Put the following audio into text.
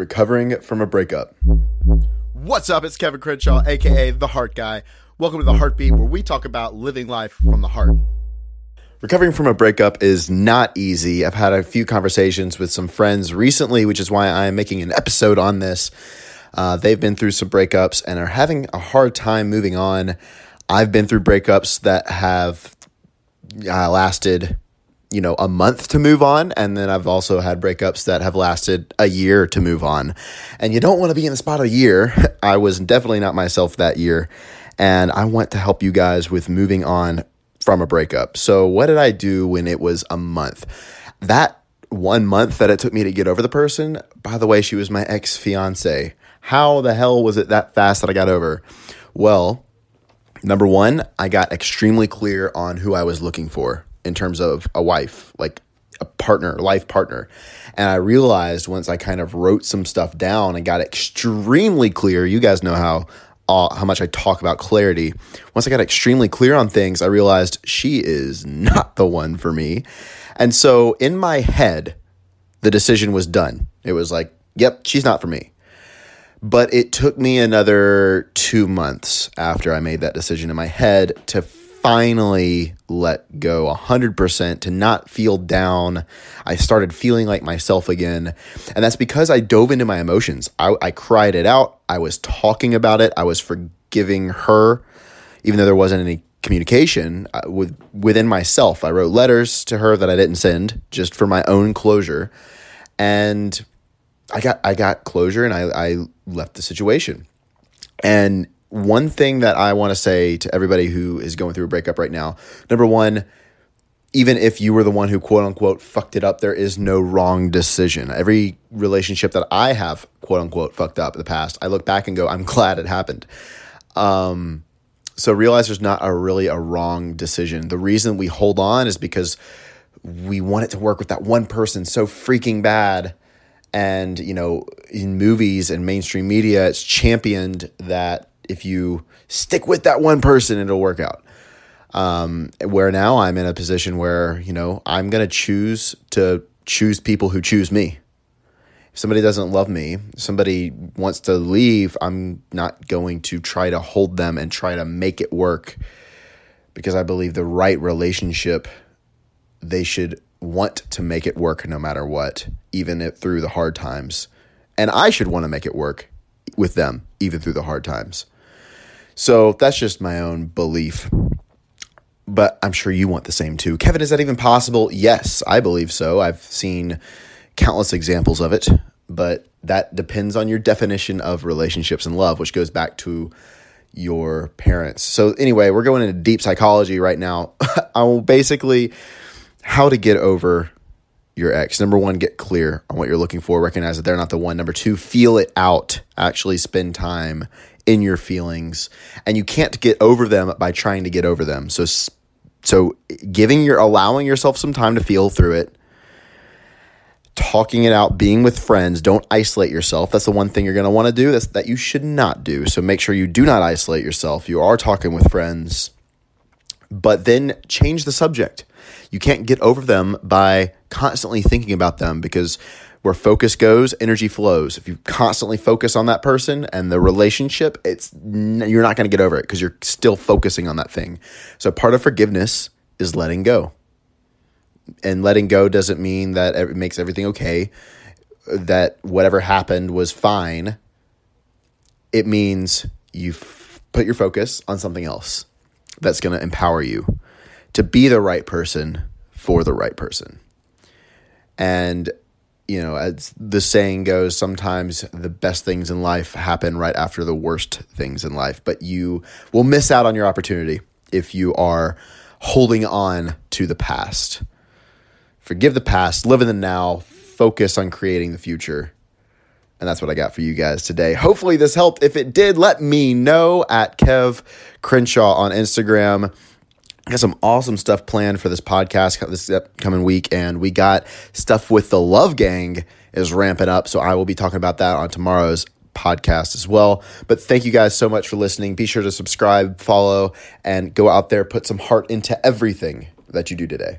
recovering from a breakup. What's up? It's Kevin Crenshaw, aka The Heart Guy. Welcome to The Heartbeat, where we talk about living life from the heart. Recovering from a breakup is not easy. I've had a few conversations with some friends recently, which is why I am making an episode on this. Uh, they've been through some breakups and are having a hard time moving on. I've been through breakups that have uh, lasted you know, a month to move on. And then I've also had breakups that have lasted a year to move on. And you don't want to be in the spot a year. I was definitely not myself that year. And I want to help you guys with moving on from a breakup. So, what did I do when it was a month? That one month that it took me to get over the person, by the way, she was my ex fiance. How the hell was it that fast that I got over? Well, number one, I got extremely clear on who I was looking for in terms of a wife, like a partner, life partner. And I realized once I kind of wrote some stuff down and got extremely clear, you guys know how uh, how much I talk about clarity. Once I got extremely clear on things, I realized she is not the one for me. And so in my head, the decision was done. It was like, yep, she's not for me. But it took me another two months after I made that decision in my head to finally let go 100% to not feel down. I started feeling like myself again. And that's because I dove into my emotions. I, I cried it out. I was talking about it. I was forgiving her, even though there wasn't any communication uh, with within myself. I wrote letters to her that I didn't send just for my own closure. And I got I got closure and I, I left the situation. And one thing that I want to say to everybody who is going through a breakup right now number one, even if you were the one who quote unquote fucked it up, there is no wrong decision. Every relationship that I have quote unquote fucked up in the past, I look back and go, I'm glad it happened. Um, so realize there's not a really a wrong decision. The reason we hold on is because we want it to work with that one person so freaking bad. And, you know, in movies and mainstream media, it's championed that if you stick with that one person, it'll work out. Um, where now I'm in a position where, you know, I'm going to choose to choose people who choose me. If somebody doesn't love me, somebody wants to leave, I'm not going to try to hold them and try to make it work because I believe the right relationship, they should want to make it work no matter what, even if through the hard times. And I should want to make it work with them, even through the hard times. So that's just my own belief. But I'm sure you want the same too. Kevin, is that even possible? Yes, I believe so. I've seen countless examples of it, but that depends on your definition of relationships and love, which goes back to your parents. So, anyway, we're going into deep psychology right now. I will basically how to get over your ex. Number one, get clear on what you're looking for. Recognize that they're not the one. Number two, feel it out. Actually spend time in your feelings and you can't get over them by trying to get over them. So so giving your allowing yourself some time to feel through it talking it out, being with friends, don't isolate yourself. That's the one thing you're going to want to do that's, that you should not do. So make sure you do not isolate yourself. You are talking with friends, but then change the subject. You can't get over them by constantly thinking about them because where focus goes, energy flows. If you constantly focus on that person and the relationship, it's you're not going to get over it because you're still focusing on that thing. So part of forgiveness is letting go. And letting go doesn't mean that it makes everything okay, that whatever happened was fine. It means you put your focus on something else that's going to empower you to be the right person for the right person. And you know, as the saying goes, sometimes the best things in life happen right after the worst things in life, but you will miss out on your opportunity if you are holding on to the past. Forgive the past, live in the now, focus on creating the future. And that's what I got for you guys today. Hopefully, this helped. If it did, let me know at Kev Crenshaw on Instagram. I got some awesome stuff planned for this podcast this upcoming week, and we got stuff with the Love Gang is ramping up. So I will be talking about that on tomorrow's podcast as well. But thank you guys so much for listening. Be sure to subscribe, follow, and go out there, put some heart into everything that you do today.